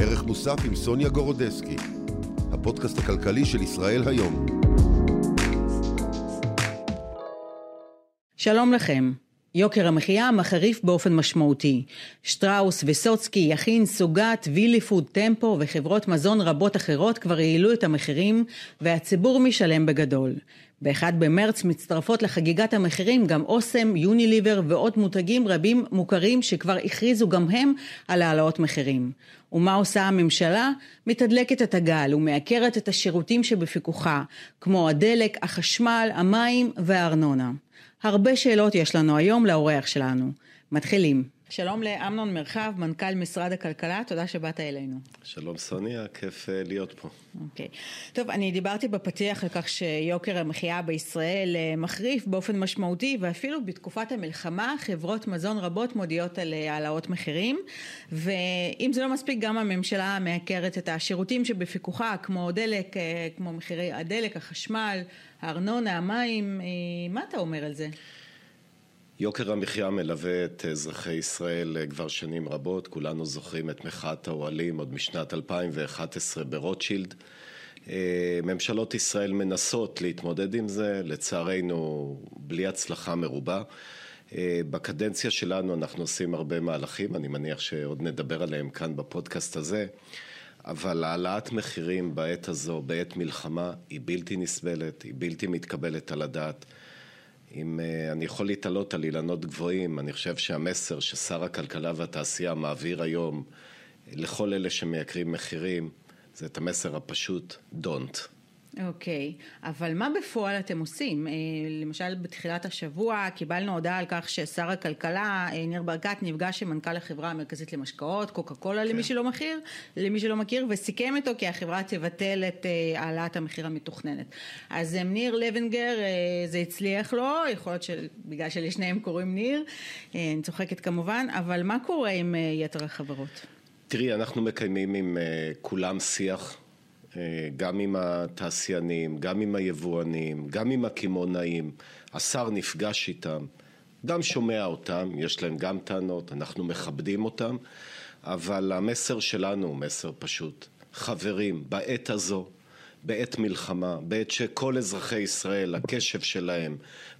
ערך מוסף עם סוניה גורודסקי, הפודקאסט הכלכלי של ישראל היום. שלום לכם. יוקר המחיה מחריף באופן משמעותי. שטראוס וסוצקי, יכין, סוגת, ויליפוד, טמפו וחברות מזון רבות אחרות כבר העלו את המחירים והציבור משלם בגדול. ב-1 במרץ מצטרפות לחגיגת המחירים גם אוסם, יוניליבר ועוד מותגים רבים מוכרים שכבר הכריזו גם הם על העלאות מחירים. ומה עושה הממשלה? מתדלקת את הגל ומעקרת את השירותים שבפיקוחה, כמו הדלק, החשמל, המים והארנונה. הרבה שאלות יש לנו היום לאורח שלנו. מתחילים. שלום לאמנון מרחב, מנכ"ל משרד הכלכלה, תודה שבאת אלינו. שלום סוניה, כיף אה, להיות פה. אוקיי. Okay. טוב, אני דיברתי בפתיח על כך שיוקר המחיה בישראל אה, מחריף באופן משמעותי, ואפילו בתקופת המלחמה חברות מזון רבות מודיעות על אה, העלאות מחירים, ואם זה לא מספיק, גם הממשלה מעקרת את השירותים שבפיקוחה, כמו דלק, כמו מחירי הדלק, החשמל, הארנונה, המים, מה אתה אומר על זה? יוקר המחיה מלווה את אזרחי ישראל אה, כבר שנים רבות, כולנו זוכרים את מחאת האוהלים עוד משנת 2011 ברוטשילד. אה, ממשלות ישראל מנסות להתמודד עם זה, לצערנו בלי הצלחה מרובה. אה, בקדנציה שלנו אנחנו עושים הרבה מהלכים, אני מניח שעוד נדבר עליהם כאן בפודקאסט הזה, אבל העלאת מחירים בעת הזו, בעת מלחמה, היא בלתי נסבלת, היא בלתי מתקבלת על הדעת. אם uh, אני יכול להתעלות על אילנות גבוהים, אני חושב שהמסר ששר הכלכלה והתעשייה מעביר היום לכל אלה שמייקרים מחירים, זה את המסר הפשוט, don't. אוקיי, okay. אבל מה בפועל אתם עושים? אה, למשל בתחילת השבוע קיבלנו הודעה על כך ששר הכלכלה אה, ניר ברקת נפגש עם מנכ"ל החברה המרכזית למשקאות, קוקה קולה okay. למי כן. שלא מכיר, למי שלא מכיר, וסיכם איתו כי החברה תבטל את אה, העלאת המחיר המתוכננת. אז ניר לבנגר זה הצליח לו, יכול להיות שבגלל שלשניהם קוראים ניר, אני צוחקת כמובן, אבל מה קורה עם יתר החברות? תראי, אנחנו מקיימים עם כולם שיח. אה, גם עם התעשיינים, גם עם היבואנים, גם עם הקמעונאים, השר נפגש איתם, גם שומע אותם, יש להם גם טענות, אנחנו מכבדים אותם, אבל המסר שלנו הוא מסר פשוט. חברים, בעת הזו, בעת מלחמה, בעת שכל אזרחי ישראל, הקשב שלהם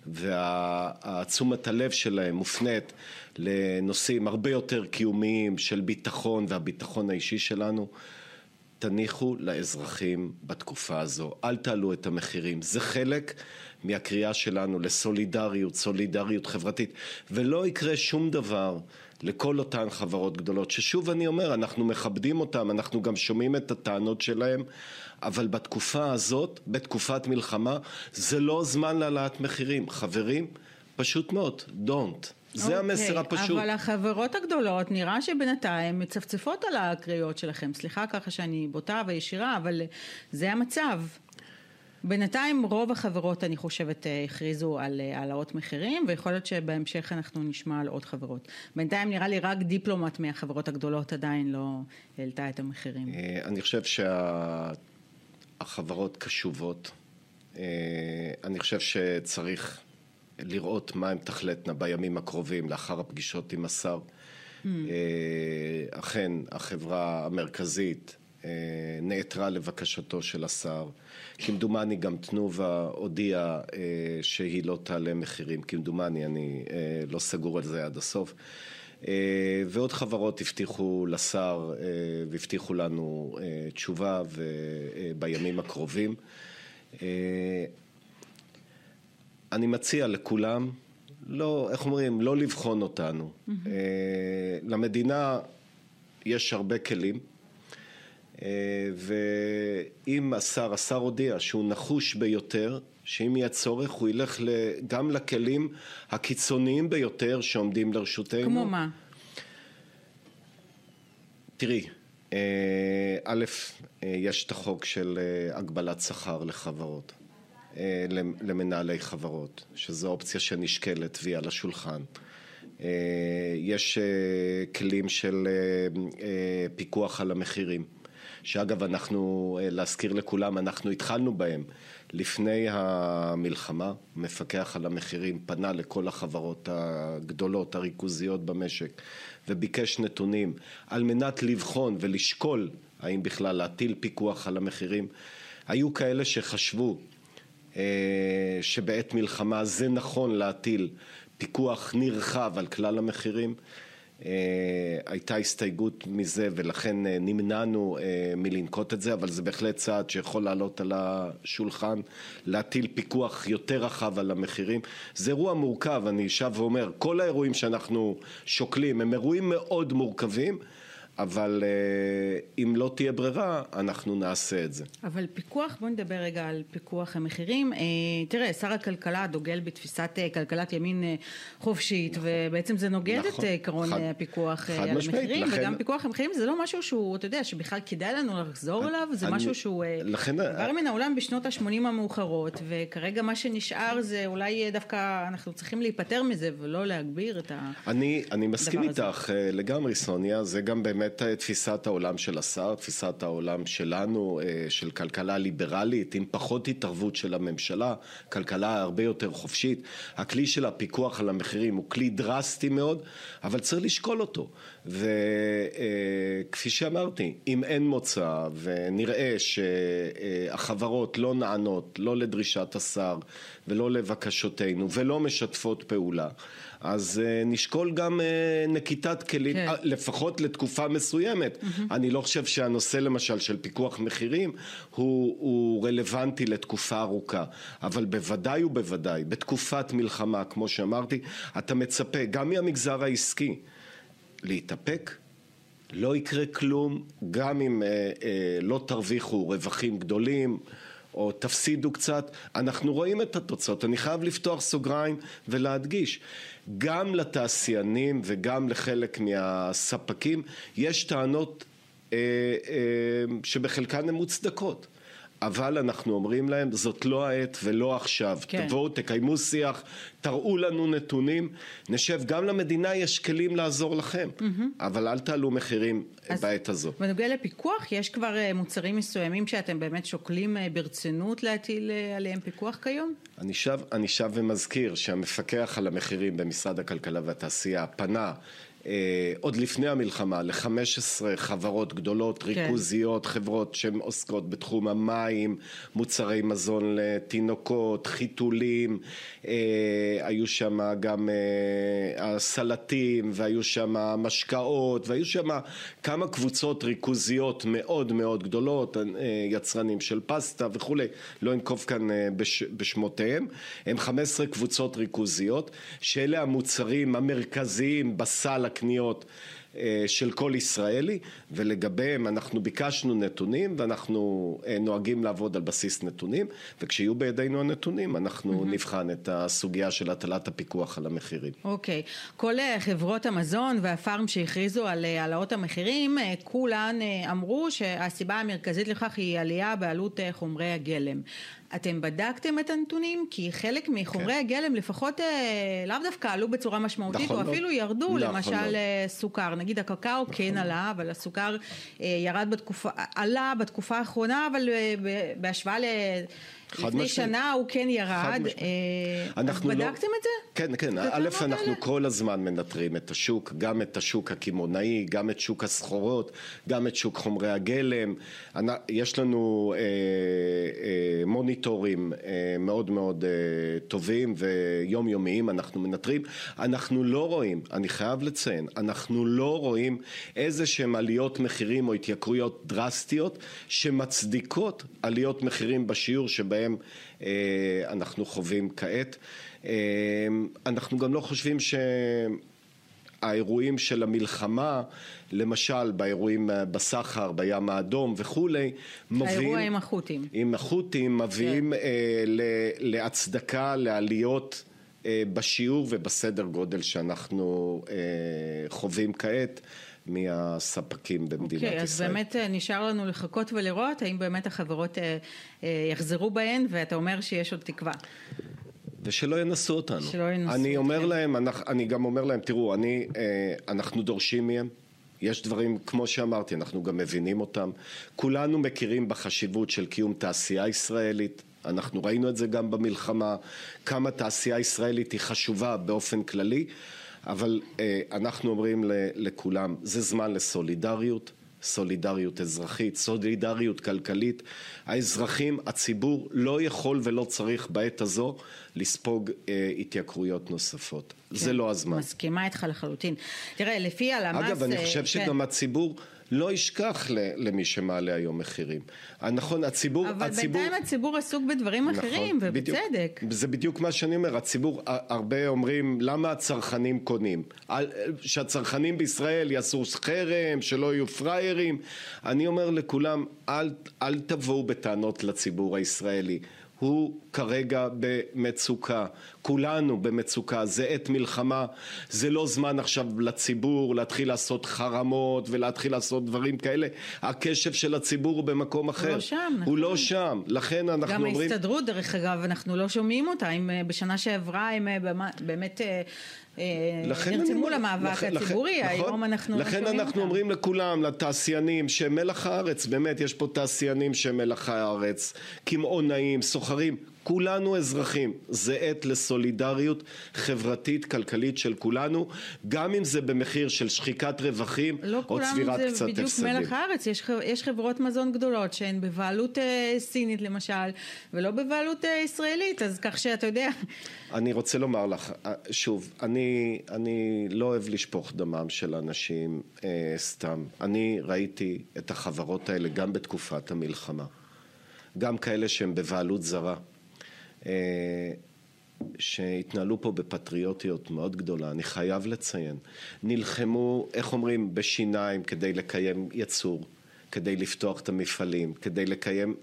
והתשומת הלב שלהם מופנית לנושאים הרבה יותר קיומיים של ביטחון והביטחון האישי שלנו, תניחו לאזרחים בתקופה הזו, אל תעלו את המחירים, זה חלק מהקריאה שלנו לסולידריות, סולידריות חברתית, ולא יקרה שום דבר לכל אותן חברות גדולות, ששוב אני אומר, אנחנו מכבדים אותן, אנחנו גם שומעים את הטענות שלהם, אבל בתקופה הזאת, בתקופת מלחמה, זה לא זמן להעלאת מחירים. חברים, פשוט מאוד, don't. זה okay, אוקיי, המסר הפשוט. אבל החברות הגדולות, נראה שבינתיים מצפצפות על הקריאות שלכם. סליחה ככה שאני בוטה וישירה, אבל זה המצב. בינתיים רוב החברות, אני חושבת, הכריזו על אה, העלאות מחירים, ויכול להיות שבהמשך אנחנו נשמע על עוד חברות. בינתיים נראה לי רק דיפלומט מהחברות הגדולות עדיין לא העלתה את המחירים. אה, אני חושב שהחברות קשובות. אה, אני חושב שצריך לראות מה הן תחלטנה בימים הקרובים לאחר הפגישות עם השר. Mm. אכן, החברה המרכזית אה, נעתרה לבקשתו של השר. כמדומני גם תנובה הודיעה אה, שהיא לא תעלה מחירים, כמדומני, אני לא סגור על זה עד הסוף. ועוד חברות הבטיחו לשר והבטיחו לנו תשובה בימים הקרובים. אני מציע לכולם, לא, איך אומרים, לא לבחון אותנו. Mm-hmm. למדינה יש הרבה כלים, אה, ואם השר, השר הודיע שהוא נחוש ביותר, שאם יהיה צורך הוא ילך גם לכלים הקיצוניים ביותר שעומדים לרשותנו. כמו מה? תראי, אה, א', יש את החוק של הגבלת שכר לחברות. אה, למנהלי חברות, שזו אופציה שנשקלת והיא על השולחן. אה, יש אה, כלים של פיקוח על המחירים. שאגב, אנחנו, להזכיר לכולם, אנחנו התחלנו בהם לפני המלחמה. מפקח על המחירים פנה לכל החברות הגדולות, הריכוזיות במשק, וביקש נתונים על מנת לבחון ולשקול האם בכלל להטיל פיקוח על המחירים. היו כאלה שחשבו שבעת מלחמה זה נכון להטיל פיקוח נרחב על כלל המחירים. אה, הייתה הסתייגות מזה ולכן אה, נמנענו מלנקוט את זה, אבל זה בהחלט צעד שיכול לעלות על השולחן, להטיל פיקוח יותר רחב על המחירים. זה אירוע מורכב, אני שב ואומר, כל האירועים שאנחנו שוקלים הם אירועים מאוד מורכבים. אבל אה, אם לא תהיה ברירה, אנחנו נעשה את זה. אבל פיקוח, בוא נדבר רגע על פיקוח המחירים. אה, תראה, שר הכלכלה דוגל בתפיסת אה, כלכלת ימין חופשית, נכון. ובעצם זה נוגד נכון, את עקרון חד, הפיקוח חד על משמעית, המחירים, לכן... וגם פיקוח המחירים זה לא משהו שהוא, אתה יודע, שבכלל כדאי לנו לחזור אני, אליו, זה אני, משהו שהוא לכן... עבר מן העולם בשנות ה-80 המאוחרות, וכרגע מה שנשאר זה אולי דווקא אנחנו צריכים להיפטר מזה, ולא להגביר את הדבר הזה. אני מסכים איתך לגמרי, סוניה, זה גם באמת... באמת אה, תפיסת העולם של השר, תפיסת העולם שלנו, אה, של כלכלה ליברלית, עם פחות התערבות של הממשלה, כלכלה הרבה יותר חופשית. הכלי של הפיקוח על המחירים הוא כלי דרסטי מאוד, אבל צריך לשקול אותו. וכפי אה, שאמרתי, אם אין מוצא ונראה שהחברות לא נענות, לא לדרישת השר ולא לבקשותינו ולא משתפות פעולה, אז אה, נשקול גם אה, נקיטת כלים, כן. לפחות לתקופה מסוימת. Mm-hmm. אני לא חושב שהנושא למשל של פיקוח מחירים הוא, הוא רלוונטי לתקופה ארוכה, אבל בוודאי ובוודאי בתקופת מלחמה, כמו שאמרתי, אתה מצפה גם מהמגזר העסקי להתאפק. לא יקרה כלום, גם אם אה, אה, לא תרוויחו רווחים גדולים או תפסידו קצת, אנחנו רואים את התוצאות. אני חייב לפתוח סוגריים ולהדגיש, גם לתעשיינים וגם לחלק מהספקים יש טענות אה, אה, שבחלקן הן מוצדקות. אבל אנחנו אומרים להם, זאת לא העת ולא עכשיו. כן. תבואו, תקיימו שיח, תראו לנו נתונים, נשב, גם למדינה יש כלים לעזור לכם, mm-hmm. אבל אל תעלו מחירים אז בעת הזו. בנוגע לפיקוח, יש כבר אה, מוצרים מסוימים שאתם באמת שוקלים אה, ברצינות להטיל אה, עליהם פיקוח כיום? אני שב, אני שב ומזכיר שהמפקח על המחירים במשרד הכלכלה והתעשייה פנה אה, עוד לפני המלחמה ל-15 חברות גדולות, כן. ריכוזיות, חברות שהן עוסקות בתחום המים, מוצרי מזון לתינוקות, חיתולים, אה, היו שם גם אה, הסלטים והיו שם משקאות והיו שם כמה קבוצות ריכוזיות מאוד מאוד גדולות, יצרנים של פסטה וכולי, לא אנקוב כאן בש, בשמותיהם, הם 15 קבוצות ריכוזיות שאלה המוצרים המרכזיים בסל הקניות אה, של כל ישראלי ולגביהם אנחנו ביקשנו נתונים ואנחנו אה, נוהגים לעבוד על בסיס נתונים וכשיהיו בידינו הנתונים אנחנו mm-hmm. נבחן את הסוגיה של הטלת הפיקוח על המחירים. אוקיי, okay. כל אה, חברות המזון והפארם שהכריזו על העלאות המחירים כולן אמרו שהסיבה המרכזית לכך היא עלייה בעלות חומרי הגלם. אתם בדקתם את הנתונים? כי חלק מחומרי כן. הגלם לפחות אה, לאו דווקא עלו בצורה משמעותית, נכון או לא. אפילו ירדו, נכון למשל לא. אה, סוכר. נגיד הקקאו נכון. כן עלה, אבל הסוכר אה, ירד בתקופה, עלה בתקופה האחרונה, אבל אה, בהשוואה ל... לפני. שנה הוא כן ירד, אה, לא- בדקתם לא... את זה? כן, כן, א', אנחנו? כל הזמן מנטרים את השוק, גם את השוק הקמעונאי, גם את שוק הסחורות, גם את שוק חומרי הגלם, יש לנו אה, אה, מוניטורים אה, מאוד מאוד אה, טובים ויומיומיים, אנחנו מנטרים, אנחנו לא רואים, אני חייב לציין, אנחנו לא רואים איזה שהם עליות מחירים או התייקרויות דרסטיות שמצדיקות עליות מחירים בשיעור שבהם שבהם אה, אנחנו חווים כעת. אה, אנחנו גם לא חושבים שהאירועים של המלחמה, למשל באירועים אה, בסחר, בים האדום וכולי, מביאים... האירוע עם החות'ים. עם החות'ים מביאים כן. להצדקה, לעליות בשיעור ובסדר גודל שאנחנו חווים כעת. מהספקים במדינת okay, ישראל. אוקיי, אז באמת אה, נשאר לנו לחכות ולראות האם באמת החברות אה, אה, יחזרו בהן, ואתה אומר שיש עוד תקווה. ושלא ינסו אותנו. שלא ינסו. אני אומר כן. להם, אני גם אומר להם, תראו, אני, אנחנו דורשים מהם, יש דברים, כמו שאמרתי, אנחנו גם מבינים אותם. כולנו מכירים בחשיבות של קיום תעשייה ישראלית. אנחנו ראינו את זה גם במלחמה, כמה תעשייה ישראלית היא חשובה באופן כללי, אבל אה, אנחנו אומרים לכולם, זה זמן לסולידריות, סולידריות אזרחית, סולידריות כלכלית. האזרחים, הציבור לא יכול ולא צריך בעת הזו לספוג אה, התייקרויות נוספות. כן, זה לא הזמן. מסכימה איתך לחלוטין. תראה, לפי הלמ"ס... אגב, אני אה, חושב כן. שגם הציבור... לא ישכח למי שמעלה היום מחירים. נכון, הציבור... אבל הציבור... בינתיים הציבור עסוק בדברים נכון, אחרים, ובצדק. בדיוק, זה בדיוק מה שאני אומר, הציבור, הרבה אומרים, למה הצרכנים קונים? שהצרכנים בישראל יעשו חרם, שלא יהיו פראיירים. אני אומר לכולם, אל, אל תבואו בטענות לציבור הישראלי. הוא כרגע במצוקה, כולנו במצוקה, זה עת מלחמה, זה לא זמן עכשיו לציבור להתחיל לעשות חרמות ולהתחיל לעשות דברים כאלה, הקשב של הציבור הוא במקום אחר, הוא לא שם, נכון. הוא לא שם, לכן אנחנו גם אומרים... גם ההסתדרות דרך אגב, אנחנו לא שומעים אותה, אם אה, בשנה שעברה הם אה, באמת אה, נרתמו למאבק לכן, הציבורי, לכן, היום אנחנו לכן אנחנו אותם. אומרים לכולם, לתעשיינים, שהם מלח הארץ, באמת, יש פה תעשיינים שהם מלח הארץ, קמעונאים, סוחרים, כולנו אזרחים, זה עת לסולידריות חברתית כלכלית של כולנו, גם אם זה במחיר של שחיקת רווחים לא או צבירת קצת הפסדים. לא כולם זה בדיוק מלח הארץ, יש, יש חברות מזון גדולות שהן בבעלות אה, סינית למשל, ולא בבעלות אה, ישראלית, אז כך שאתה יודע. אני רוצה לומר לך, אה, שוב, אני, אני לא אוהב לשפוך דמם של אנשים אה, סתם. אני ראיתי את החברות האלה גם בתקופת המלחמה. גם כאלה שהם בבעלות זרה. אה, שהתנהלו פה בפטריוטיות מאוד גדולה, אני חייב לציין. נלחמו, איך אומרים, בשיניים כדי לקיים יצור, כדי לפתוח את המפעלים, כדי לקיים,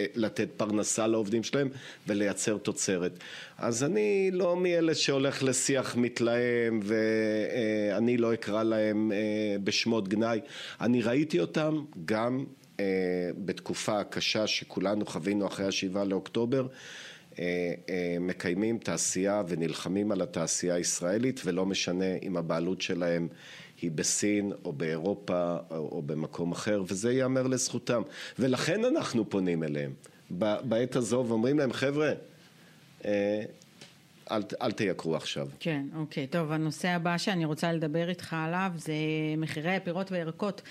אה, לתת פרנסה לעובדים שלהם ולייצר תוצרת. אז אני לא מאלה שהולך לשיח מתלהם ואני לא אקרא להם אה, בשמות גנאי. אני ראיתי אותם גם בתקופה הקשה שכולנו חווינו אחרי השבעה לאוקטובר. אה, אה, מקיימים תעשייה ונלחמים על התעשייה הישראלית ולא משנה אם הבעלות שלהם היא בסין או באירופה או במקום אחר וזה ייאמר לזכותם. ולכן אנחנו פונים אליהם. בעת הזו ואומרים להם חבר'ה אה, אל, אל תייקרו עכשיו. כן, אוקיי. טוב, הנושא הבא שאני רוצה לדבר איתך עליו זה מחירי הפירות והירקות.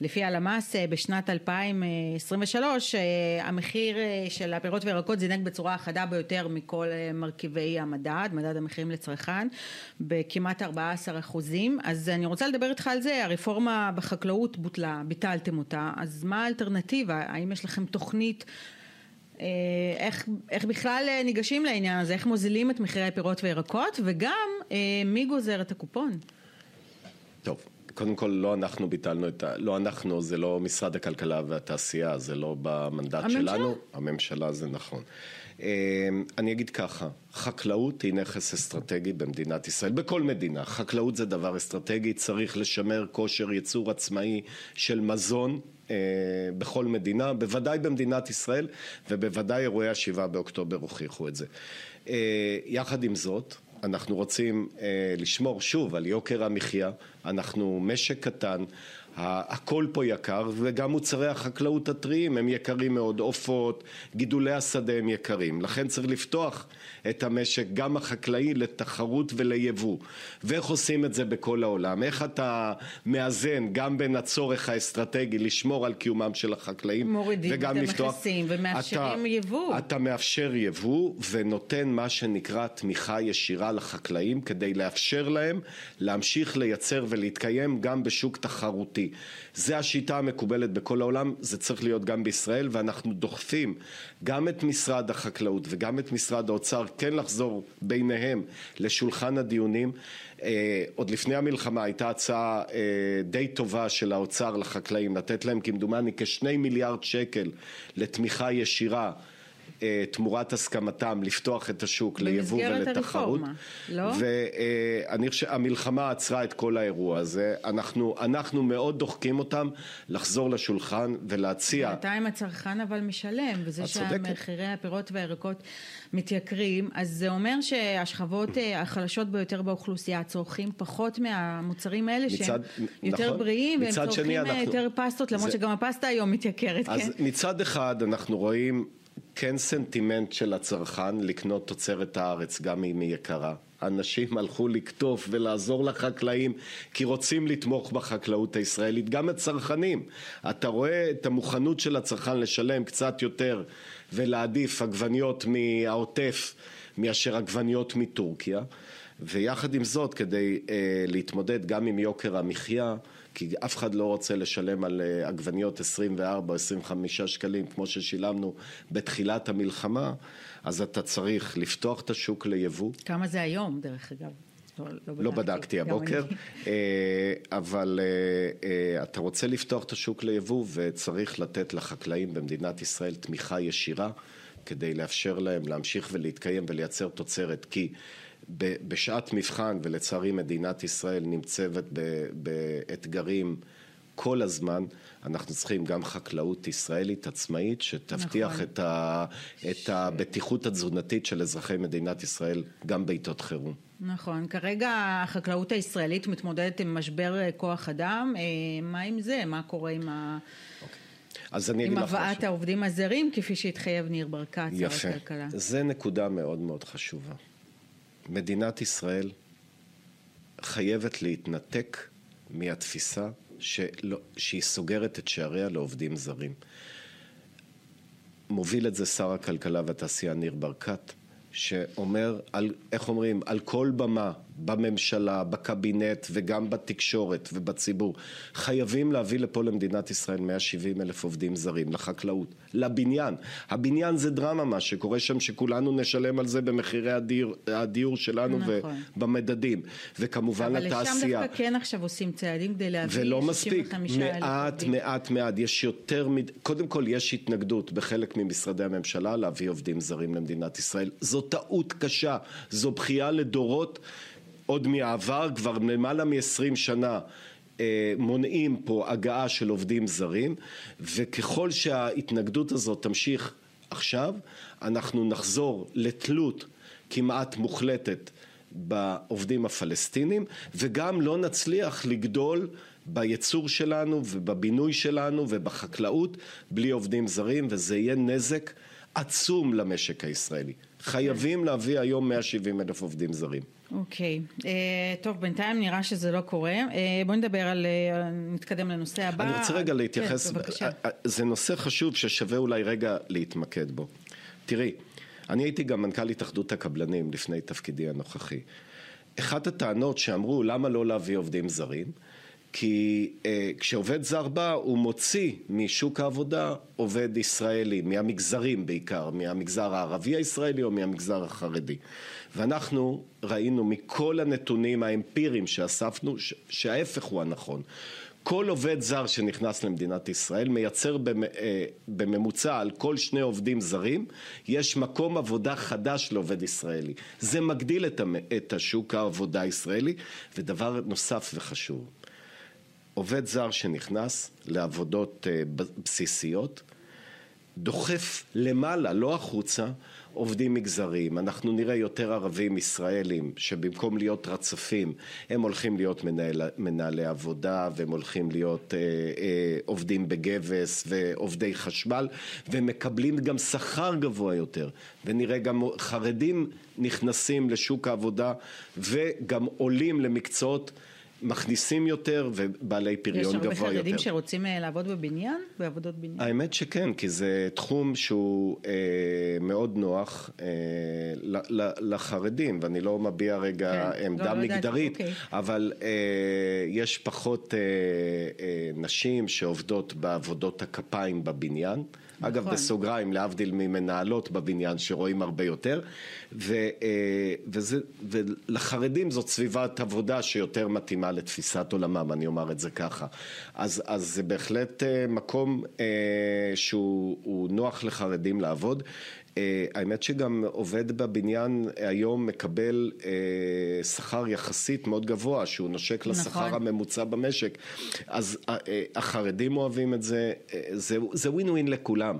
לפי הלמ"ס אה, בשנת 2023 אה, המחיר אה, של הפירות והירקות זינק בצורה החדה ביותר מכל מרכיבי המדד, מדד המחירים לצרכן, בכמעט 14 אחוזים. אז אני רוצה לדבר איתך על זה, הרפורמה בחקלאות בוטלה, ביטלתם אותה, אז מה האלטרנטיבה? האם יש לכם תוכנית איך, איך בכלל אה, ניגשים לעניין הזה, איך מוזילים את מחירי הפירות וירקות, וגם אה, מי גוזר את הקופון. טוב, קודם כל לא אנחנו ביטלנו את ה... לא אנחנו, זה לא משרד הכלכלה והתעשייה, זה לא במנדט הממשלה? שלנו. הממשלה זה נכון. אני אגיד ככה, חקלאות היא נכס אסטרטגי במדינת ישראל, בכל מדינה. חקלאות זה דבר אסטרטגי, צריך לשמר כושר ייצור עצמאי של מזון אה, בכל מדינה, בוודאי במדינת ישראל, ובוודאי אירועי השבעה באוקטובר הוכיחו את זה. אה, יחד עם זאת, אנחנו רוצים אה, לשמור שוב על יוקר המחיה, אנחנו משק קטן, הכל פה יקר וגם מוצרי החקלאות הטריים הם יקרים מאוד, עופות, גידולי השדה הם יקרים, לכן צריך לפתוח את המשק גם החקלאי לתחרות וליבוא. ואיך עושים את זה בכל העולם, איך אתה מאזן גם בין הצורך האסטרטגי לשמור על קיומם של החקלאים מורידים וגם את לפתוח, המכסים ומאפשרים אתה, יבוא. אתה מאפשר יבוא ונותן מה שנקרא תמיכה ישירה לחקלאים כדי לאפשר להם להמשיך לייצר ולהתקיים גם בשוק תחרותי זה השיטה המקובלת בכל העולם, זה צריך להיות גם בישראל ואנחנו דוחפים גם את משרד החקלאות וגם את משרד האוצר כן לחזור ביניהם לשולחן הדיונים. אה, עוד לפני המלחמה הייתה הצעה אה, די טובה של האוצר לחקלאים לתת להם כמדומני כשני מיליארד שקל לתמיכה ישירה תמורת הסכמתם לפתוח את השוק ליבוא ולתחרות. הרפורמה, לא? ואני חושב שהמלחמה עצרה את כל האירוע הזה. אנחנו, אנחנו מאוד דוחקים אותם לחזור לשולחן ולהציע... בינתיים הצרכן אבל משלם, וזה שמחירי הפירות והירקות מתייקרים, אז זה אומר שהשכבות אה, החלשות ביותר באוכלוסייה צורכים פחות מהמוצרים האלה מצד, שהם יותר נכון, בריאים, והם צורכים אה, אנחנו, יותר פסטות, למרות זה, שגם הפסטה היום מתייקרת, אז כן? אז מצד אחד אנחנו רואים כן סנטימנט של הצרכן לקנות תוצרת הארץ, גם אם היא יקרה. אנשים הלכו לקטוף ולעזור לחקלאים כי רוצים לתמוך בחקלאות הישראלית, גם הצרכנים. אתה רואה את המוכנות של הצרכן לשלם קצת יותר ולהעדיף עגבניות מהעוטף מאשר עגבניות מטורקיה, ויחד עם זאת, כדי אה, להתמודד גם עם יוקר המחיה, כי אף אחד לא רוצה לשלם על אה, עגבניות 24 או 25 שקלים כמו ששילמנו בתחילת המלחמה, אז אתה צריך לפתוח את השוק ליבוא. כמה זה היום, דרך אגב? לא, לא, לא בדקתי הבוקר, אה, אבל אה, אתה רוצה לפתוח את השוק ליבוא וצריך לתת לחקלאים במדינת ישראל תמיכה ישירה כדי לאפשר להם להמשיך ולהתקיים ולייצר תוצרת, כי בשעת מבחן, ולצערי מדינת ישראל נמצאת באתגרים כל הזמן, אנחנו צריכים גם חקלאות ישראלית עצמאית שתבטיח נכון. את, ה, את הבטיחות התזונתית של אזרחי מדינת ישראל גם בעיתות חירום. נכון, כרגע החקלאות הישראלית מתמודדת עם משבר כוח אדם, אה, מה עם זה? מה קורה עם ה... אוקיי. אז אני אגיד לך משהו. עם הבאת העובדים הזרים, כפי שהתחייב ניר ברקת, שר הכלכלה. יפה, זה נקודה מאוד מאוד חשובה. מדינת ישראל חייבת להתנתק מהתפיסה שלא, שהיא סוגרת את שעריה לעובדים זרים. מוביל את זה שר הכלכלה והתעשייה ניר ברקת, שאומר, על, איך אומרים, על כל במה בממשלה, בקבינט וגם בתקשורת ובציבור. חייבים להביא לפה למדינת ישראל 170 אלף עובדים זרים, לחקלאות, לבניין. הבניין זה דרמה מה שקורה שם, שכולנו נשלם על זה במחירי הדיור, הדיור שלנו נכון. ובמדדים. וכמובן אבל התעשייה. אבל לשם דווקא כן עכשיו עושים צעדים כדי להביא 65 אלף עובדים. ולא מספיק, מעט מעט מעט, יש יותר, מד... קודם כל יש התנגדות בחלק ממשרדי הממשלה להביא עובדים זרים למדינת ישראל. זו טעות קשה, זו בכייה לדורות. עוד מהעבר, כבר למעלה מ-20 שנה אה, מונעים פה הגעה של עובדים זרים וככל שההתנגדות הזאת תמשיך עכשיו אנחנו נחזור לתלות כמעט מוחלטת בעובדים הפלסטינים וגם לא נצליח לגדול בייצור שלנו ובבינוי שלנו ובחקלאות בלי עובדים זרים וזה יהיה נזק עצום למשק הישראלי. חייבים להביא היום 170 אלף עובדים זרים. אוקיי, okay. אה, uh, טוב בינתיים נראה שזה לא קורה, uh, בואי נדבר על, uh, נתקדם לנושא הבא. אני רוצה רגע להתייחס, כן, בבקשה. זה נושא חשוב ששווה אולי רגע להתמקד בו. תראי, אני הייתי גם מנכ"ל התאחדות הקבלנים לפני תפקידי הנוכחי. אחת הטענות שאמרו למה לא להביא עובדים זרים כי אה, כשעובד זר בא הוא מוציא משוק העבודה עובד ישראלי, מהמגזרים בעיקר, מהמגזר הערבי הישראלי או מהמגזר החרדי. ואנחנו ראינו מכל הנתונים האמפיריים שאספנו שההפך הוא הנכון. כל עובד זר שנכנס למדינת ישראל מייצר אה, בממוצע על כל שני עובדים זרים, יש מקום עבודה חדש לעובד ישראלי. זה מגדיל את השוק העבודה הישראלי, ודבר נוסף וחשוב, עובד זר שנכנס לעבודות אה, בסיסיות, דוחף למעלה, לא החוצה, עובדים מגזריים. אנחנו נראה יותר ערבים ישראלים שבמקום להיות רצפים הם הולכים להיות מנהל, מנהלי עבודה והם הולכים להיות אה, אה, עובדים בגבס ועובדי חשמל ומקבלים גם שכר גבוה יותר ונראה גם חרדים נכנסים לשוק העבודה וגם עולים למקצועות מכניסים יותר ובעלי פריון גבוה יותר. יש הרבה חרדים שרוצים אה, לעבוד בבניין, בעבודות בניין? האמת שכן, כי זה תחום שהוא אה, מאוד נוח אה, לחרדים, ואני לא מביע רגע כן, עמדה לא, לא מגדרית, אוקיי. אבל אה, יש פחות אה, אה, נשים שעובדות בעבודות הכפיים בבניין. נכון. אגב, בסוגריים, להבדיל ממנהלות בבניין שרואים הרבה יותר, ו, אה, וזה, ולחרדים זאת סביבת עבודה שיותר מתאימה לתפיסת עולמם, אני אומר את זה ככה. אז, אז זה בהחלט אה, מקום אה, שהוא נוח לחרדים לעבוד. אה, האמת שגם עובד בבניין היום מקבל שכר יחסית מאוד גבוה, שהוא נושק לשכר נכון. הממוצע במשק. אז החרדים אוהבים את זה, זה ווין ווין לכולם.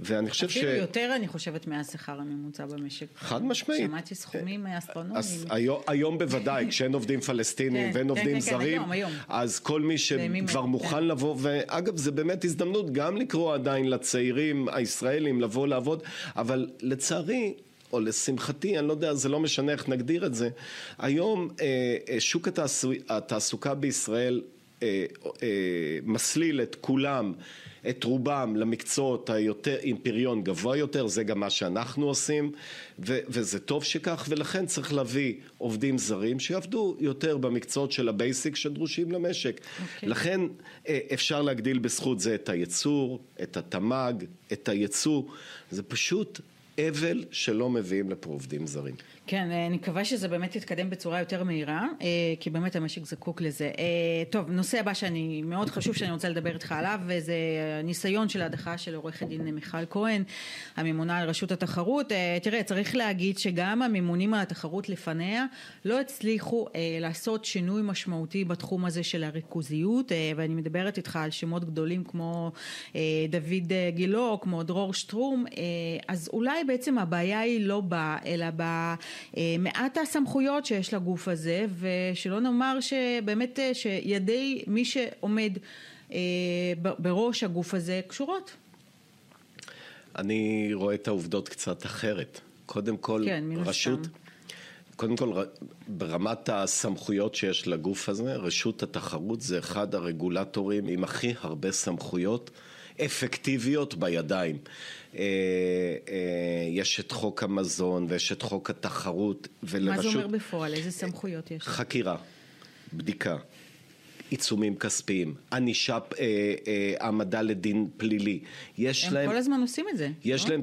ואני חושב ש... אפילו יותר, אני חושבת, מהשכר הממוצע במשק. חד משמעית. שמעתי סכומים אסטרונומיים. היום, היום בוודאי, כשאין עובדים פלסטינים כן, ואין עובדים כן, זרים, כן, היום, היום. אז כל מי שכבר מוכן כן. לבוא, ואגב, זה באמת הזדמנות גם לקרוא עדיין לצעירים הישראלים לבוא לעבוד, אבל לצערי, או לשמחתי, אני לא יודע, זה לא משנה איך נגדיר את זה, היום אה, אה שוק התעסוקה בישראל אה, אה, מסליל את כולם את רובם למקצועות היותר, עם פריון גבוה יותר, זה גם מה שאנחנו עושים, ו, וזה טוב שכך, ולכן צריך להביא עובדים זרים שיעבדו יותר במקצועות של ה basic שדרושים למשק. Okay. אוקיי. לכן אה, אפשר להגדיל בזכות זה את הייצור, את התמ"ג, את הייצוא, זה פשוט אבל שלא מביאים לפה עובדים זרים. כן, אה, אני מקווה שזה באמת יתקדם בצורה יותר מהירה, אה, כי באמת המשק זקוק לזה. אה, טוב, נושא הבא שאני, מאוד חשוב שאני רוצה לדבר איתך עליו, וזה הניסיון של ההדחה של עורכת דין מיכל כהן, הממונה על רשות התחרות. תראה, צריך להגיד שגם הממונים על התחרות לפניה לא הצליחו לעשות שינוי משמעותי בתחום הזה של הריכוזיות, ואני מדברת איתך על שמות גדולים כמו דוד גילו, כמו דרור שטרום, אז אולי בעצם הבעיה היא לא בה, אלא ב... אה, מעט הסמכויות שיש לגוף הזה ושלא נאמר שבאמת אה, שידי מי שעומד אה, בראש הגוף הזה קשורות. אני רואה את העובדות קצת אחרת. קודם כל, כן, רשות, קודם כל, ברמת הסמכויות שיש לגוף הזה, רשות התחרות זה אחד הרגולטורים עם הכי הרבה סמכויות אפקטיביות בידיים. אה, אה, יש את חוק המזון ויש את חוק התחרות ולרשות... מה זה אומר בפועל? איזה סמכויות יש? חקירה, בדיקה. עיצומים כספיים, ענישה, אה, אה, העמדה לדין פלילי. יש הם להם... הם כל הזמן עושים את זה. יש לא? להם...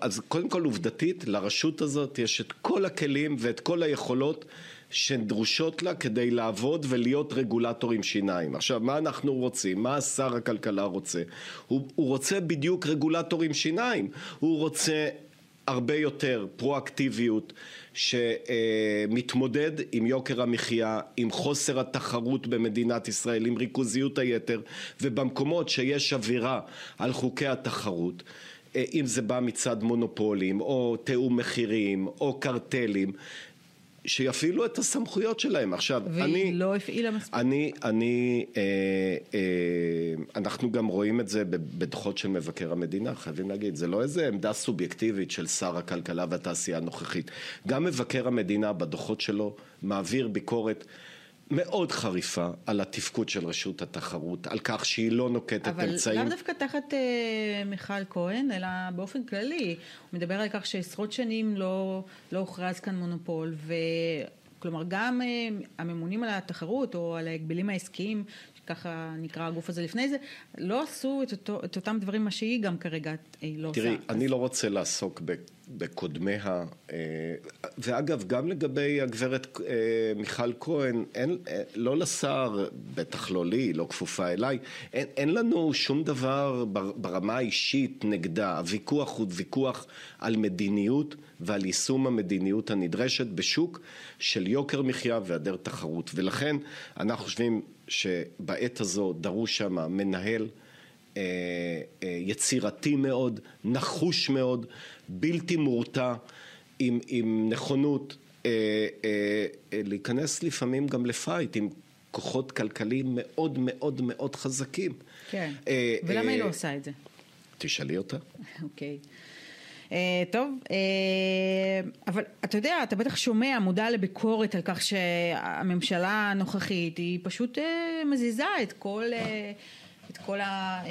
אז קודם כל עובדתית, לרשות הזאת יש את כל הכלים ואת כל היכולות שדרושות לה כדי לעבוד ולהיות רגולטור עם שיניים. עכשיו, מה אנחנו רוצים? מה שר הכלכלה רוצה? הוא, הוא רוצה בדיוק רגולטור עם שיניים. הוא רוצה הרבה יותר פרואקטיביות שמתמודד עם יוקר המחיה, עם חוסר התחרות במדינת ישראל, עם ריכוזיות היתר ובמקומות שיש אווירה על חוקי התחרות אה, אם זה בא מצד מונופולים או תיאום מחירים או קרטלים שיפעילו את הסמכויות שלהם. עכשיו, והיא אני... והיא לא הפעילה מספיק. אני, אני, אה, אה, אנחנו גם רואים את זה בדוחות של מבקר המדינה, חייבים להגיד, זה לא איזה עמדה סובייקטיבית של שר הכלכלה והתעשייה הנוכחית. גם מבקר המדינה בדוחות שלו מעביר ביקורת מאוד חריפה על התפקוד של רשות התחרות, על כך שהיא לא נוקטת אבל אמצעים. אבל לאו דווקא תחת אה, מיכל כהן, אלא באופן כללי. הוא מדבר על כך שעשרות שנים לא, לא הוכרז כאן מונופול, ו... כלומר גם אה, הממונים על התחרות או על ההגבלים העסקיים ככה נקרא הגוף הזה לפני זה, לא עשו את, אותו, את אותם דברים מה שהיא גם כרגע אה, לא עושה. תראי, אני לא רוצה לעסוק בקודמיה, אה, ואגב, גם לגבי הגברת אה, מיכל כהן, אין, לא לשר, בטח לא לי, לא כפופה אליי, אין, אין לנו שום דבר ברמה האישית נגדה. הוויכוח הוא ויכוח על מדיניות ועל יישום המדיניות הנדרשת בשוק של יוקר מחיה והיעדר תחרות. ולכן אנחנו חושבים שבעת הזו דרוש שם מנהל אה, אה, יצירתי מאוד, נחוש מאוד, בלתי מורתע, עם, עם נכונות אה, אה, אה, להיכנס לפעמים גם לפייט עם כוחות כלכליים מאוד מאוד מאוד חזקים. כן, אה, ולמה אה, היא לא עושה את זה? תשאלי אותה. אוקיי. okay. אה, טוב, אה, אבל אתה יודע, אתה בטח שומע, מודע לביקורת על כך שהממשלה הנוכחית היא פשוט אה, מזיזה את כל, את כל ה...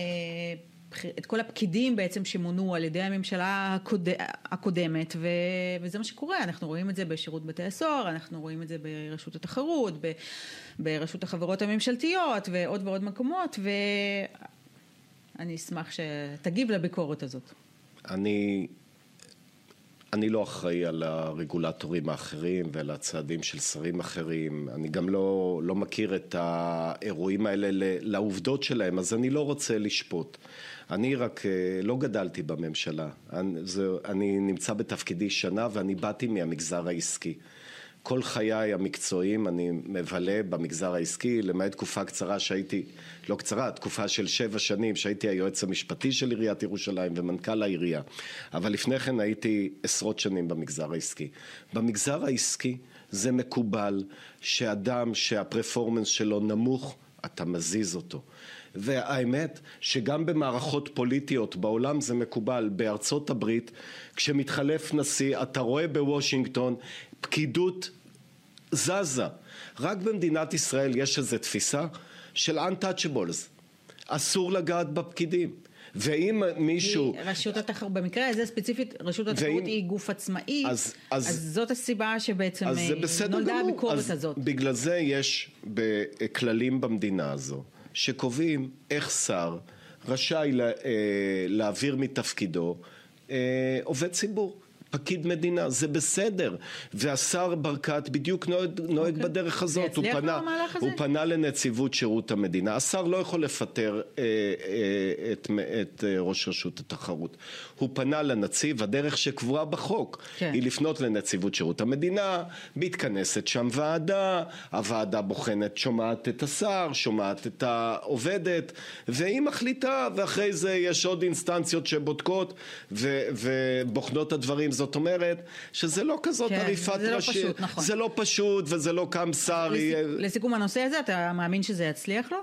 את כל הפקידים בעצם שמונו על ידי הממשלה הקוד... הקודמת ו... וזה מה שקורה, אנחנו רואים את זה בשירות בתי הסוהר, אנחנו רואים את זה ברשות התחרות, ב... ברשות החברות הממשלתיות ועוד ועוד מקומות ואני אשמח שתגיב לביקורת הזאת. אני אני לא אחראי על הרגולטורים האחרים ועל הצעדים של שרים אחרים, אני גם לא, לא מכיר את האירועים האלה לעובדות שלהם, אז אני לא רוצה לשפוט. אני רק אה, לא גדלתי בממשלה, אני, זה, אני נמצא בתפקידי שנה ואני באתי מהמגזר העסקי. כל חיי המקצועיים אני מבלה במגזר העסקי, למעט תקופה קצרה שהייתי, לא קצרה, תקופה של שבע שנים שהייתי היועץ המשפטי של עיריית ירושלים ומנכ"ל העירייה. אבל לפני כן הייתי עשרות שנים במגזר העסקי. במגזר העסקי זה מקובל שאדם שהפרפורמנס שלו נמוך, אתה מזיז אותו. והאמת שגם במערכות פוליטיות בעולם זה מקובל. בארצות הברית כשמתחלף נשיא אתה רואה בוושינגטון פקידות זזה. רק במדינת ישראל יש איזו תפיסה של untouchables. אסור לגעת בפקידים. ואם מישהו... רשות התחרות, במקרה הזה ספציפית, רשות התחרות ואם... היא גוף עצמאי, אז, אז, אז זאת הסיבה שבעצם אז אה, נולדה הביקורת הזאת. בגלל זה יש כללים במדינה הזו, שקובעים איך שר רשאי לה, אה, להעביר מתפקידו אה, עובד ציבור. פקיד מדינה, זה בסדר. והשר ברקת בדיוק נוהג, נוהג okay. אוקיי. בדרך הזאת. הוא פנה, הוא פנה לנציבות שירות המדינה. השר לא יכול לפטר אה, אה, את, את אה, ראש רשות התחרות. הוא פנה לנציב, הדרך שקבועה בחוק כן. היא לפנות לנציבות שירות המדינה, מתכנסת שם ועדה, הוועדה בוחנת, שומעת את השר, שומעת את העובדת, והיא מחליטה, ואחרי זה יש עוד אינסטנציות שבודקות ובוחנות הדברים. זאת אומרת שזה לא כזאת כן, עריפת זה ראשי, לא פשוט, נכון. זה לא פשוט וזה לא קם שר. לסיכ... לסיכום הנושא הזה, אתה מאמין שזה יצליח לו?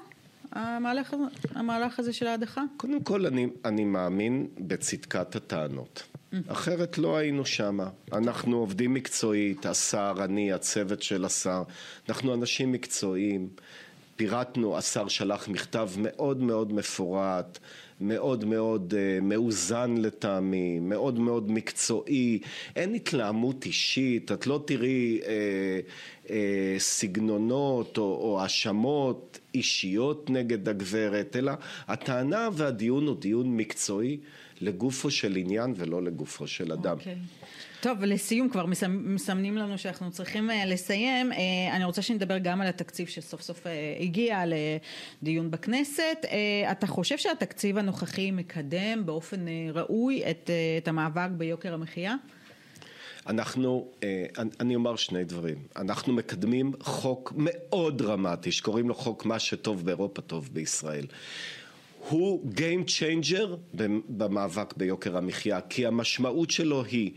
המהלך, המהלך הזה של ההדחה? קודם כל אני, אני מאמין בצדקת הטענות. Mm. אחרת לא היינו שמה. אנחנו עובדים מקצועית, השר, אני, הצוות של השר. אנחנו אנשים מקצועיים. פירטנו, השר שלח מכתב מאוד מאוד מפורט. מאוד מאוד uh, מאוזן לטעמי, מאוד מאוד מקצועי, אין התלהמות אישית, את לא תראי uh, uh, סגנונות או האשמות אישיות נגד הגברת, אלא הטענה והדיון הוא דיון מקצועי לגופו של עניין ולא לגופו של אדם. Okay. אוקיי. טוב, לסיום כבר מסמנים לנו שאנחנו צריכים אה, לסיים. אה, אני רוצה שנדבר גם על התקציב שסוף סוף אה, הגיע לדיון בכנסת. אתה חושב שהתקציב הנוכחי מקדם באופן ראוי את, את המאבק ביוקר המחיה? אנחנו, אני אומר שני דברים, אנחנו מקדמים חוק מאוד דרמטי שקוראים לו חוק מה שטוב באירופה טוב בישראל. הוא Game Changer במאבק ביוקר המחיה, כי המשמעות שלו היא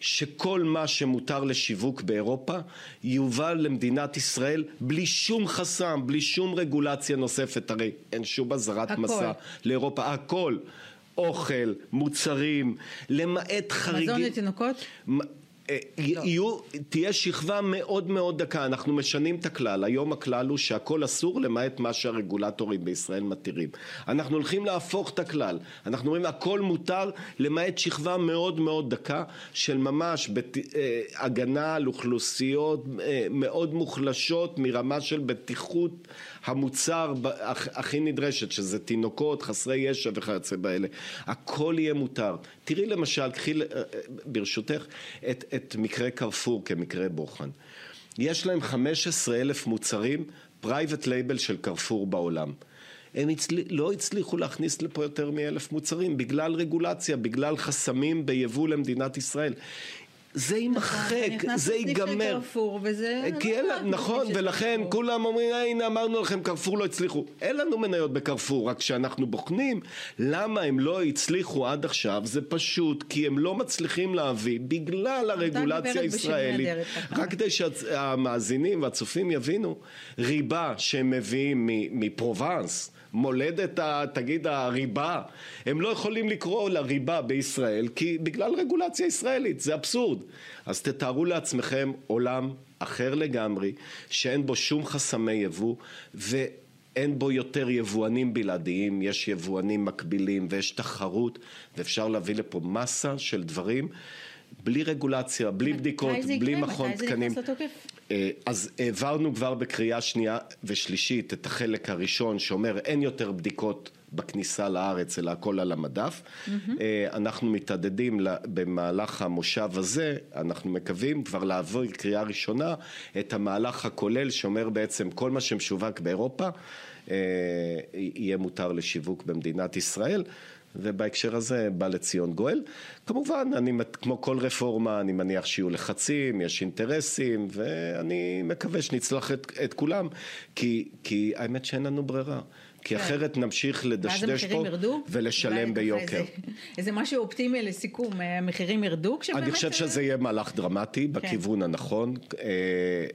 שכל מה שמותר לשיווק באירופה יובל למדינת ישראל בלי שום חסם, בלי שום רגולציה נוספת, הרי אין שום אזהרת מסע לאירופה, הכל. אוכל, מוצרים, למעט חריגים. מזון לתינוקות? אה, לא. יהיו, תהיה שכבה מאוד מאוד דקה, אנחנו משנים את הכלל, היום הכלל הוא שהכל אסור למעט מה שהרגולטורים בישראל מתירים. אנחנו הולכים להפוך את הכלל, אנחנו אומרים הכל מותר למעט שכבה מאוד מאוד דקה של ממש בת, אה, הגנה על אוכלוסיות אה, מאוד מוחלשות מרמה של בטיחות המוצר הכי נדרשת, שזה תינוקות, חסרי ישע וכיוצא באלה. הכל יהיה מותר. תראי למשל, קחי ברשותך את, את מקרה קרפור כמקרה בוחן. יש להם 15 אלף מוצרים private label של קרפור בעולם. הם הצל... לא הצליחו להכניס לפה יותר מאלף מוצרים בגלל רגולציה, בגלל חסמים ביבוא למדינת ישראל. זה יימחק, זה ייגמר. נכון, ולכן כולם אומרים, הנה אמרנו לכם, קרפור לא הצליחו. אין לנו מניות בקרפור, רק כשאנחנו בוחנים למה הם לא הצליחו עד עכשיו, זה פשוט כי הם לא מצליחים להביא, בגלל הרגולציה הישראלית, רק כדי שהמאזינים והצופים יבינו, ריבה שהם מביאים מפרובנס, מולדת, תגיד, הריבה, הם לא יכולים לקרוא לה ריבה בישראל כי בגלל רגולציה ישראלית, זה אבסורד. אז תתארו לעצמכם עולם אחר לגמרי, שאין בו שום חסמי יבוא ואין בו יותר יבואנים בלעדיים, יש יבואנים מקבילים ויש תחרות ואפשר להביא לפה מסה של דברים בלי רגולציה, בלי בדיקות, בלי מכון תקנים. מתי זה ייכנס לתוקף? אז העברנו כבר בקריאה שנייה ושלישית את החלק הראשון שאומר אין יותר בדיקות בכניסה לארץ, אלא הכל על המדף. Mm-hmm. אנחנו מתעדדים במהלך המושב הזה, אנחנו מקווים כבר לעבור קריאה ראשונה את המהלך הכולל שאומר בעצם כל מה שמשווק באירופה אה, יהיה מותר לשיווק במדינת ישראל. ובהקשר הזה בא לציון גואל. כמובן, אני, כמו כל רפורמה, אני מניח שיהיו לחצים, יש אינטרסים, ואני מקווה שנצלח את, את כולם, כי, כי האמת שאין לנו ברירה. כי כן. אחרת נמשיך לדשדש פה ולשלם ביוקר. איזה, משהו אופטימי לסיכום, המחירים ירדו כשבאמת... אני חושב שזה יהיה מהלך דרמטי כן. בכיוון הנכון. אה,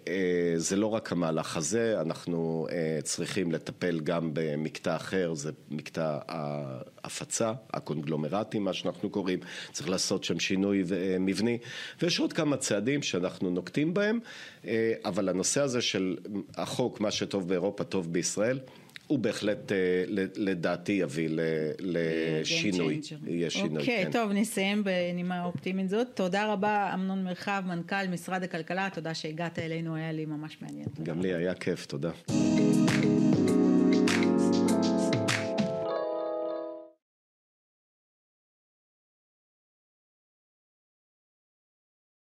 אה, זה לא רק המהלך הזה, אנחנו אה, צריכים לטפל גם במקטע אחר, זה מקטע ההפצה, הקונגלומרטים, מה שאנחנו קוראים, צריך לעשות שם שינוי מבני, ויש עוד כמה צעדים שאנחנו נוקטים בהם, אבל הנושא הזה של החוק, מה שטוב באירופה טוב בישראל, הוא בהחלט אה, לדעתי יביא לשינוי, יהיה שינוי, אוקיי, כן. טוב, נסיים בנימה אופטימית זאת. תודה רבה, אמנון מרחב, מנכ"ל משרד הכלכלה, תודה שהגעת אלינו, היה לי ממש מעניין. גם לי היה כיף, תודה.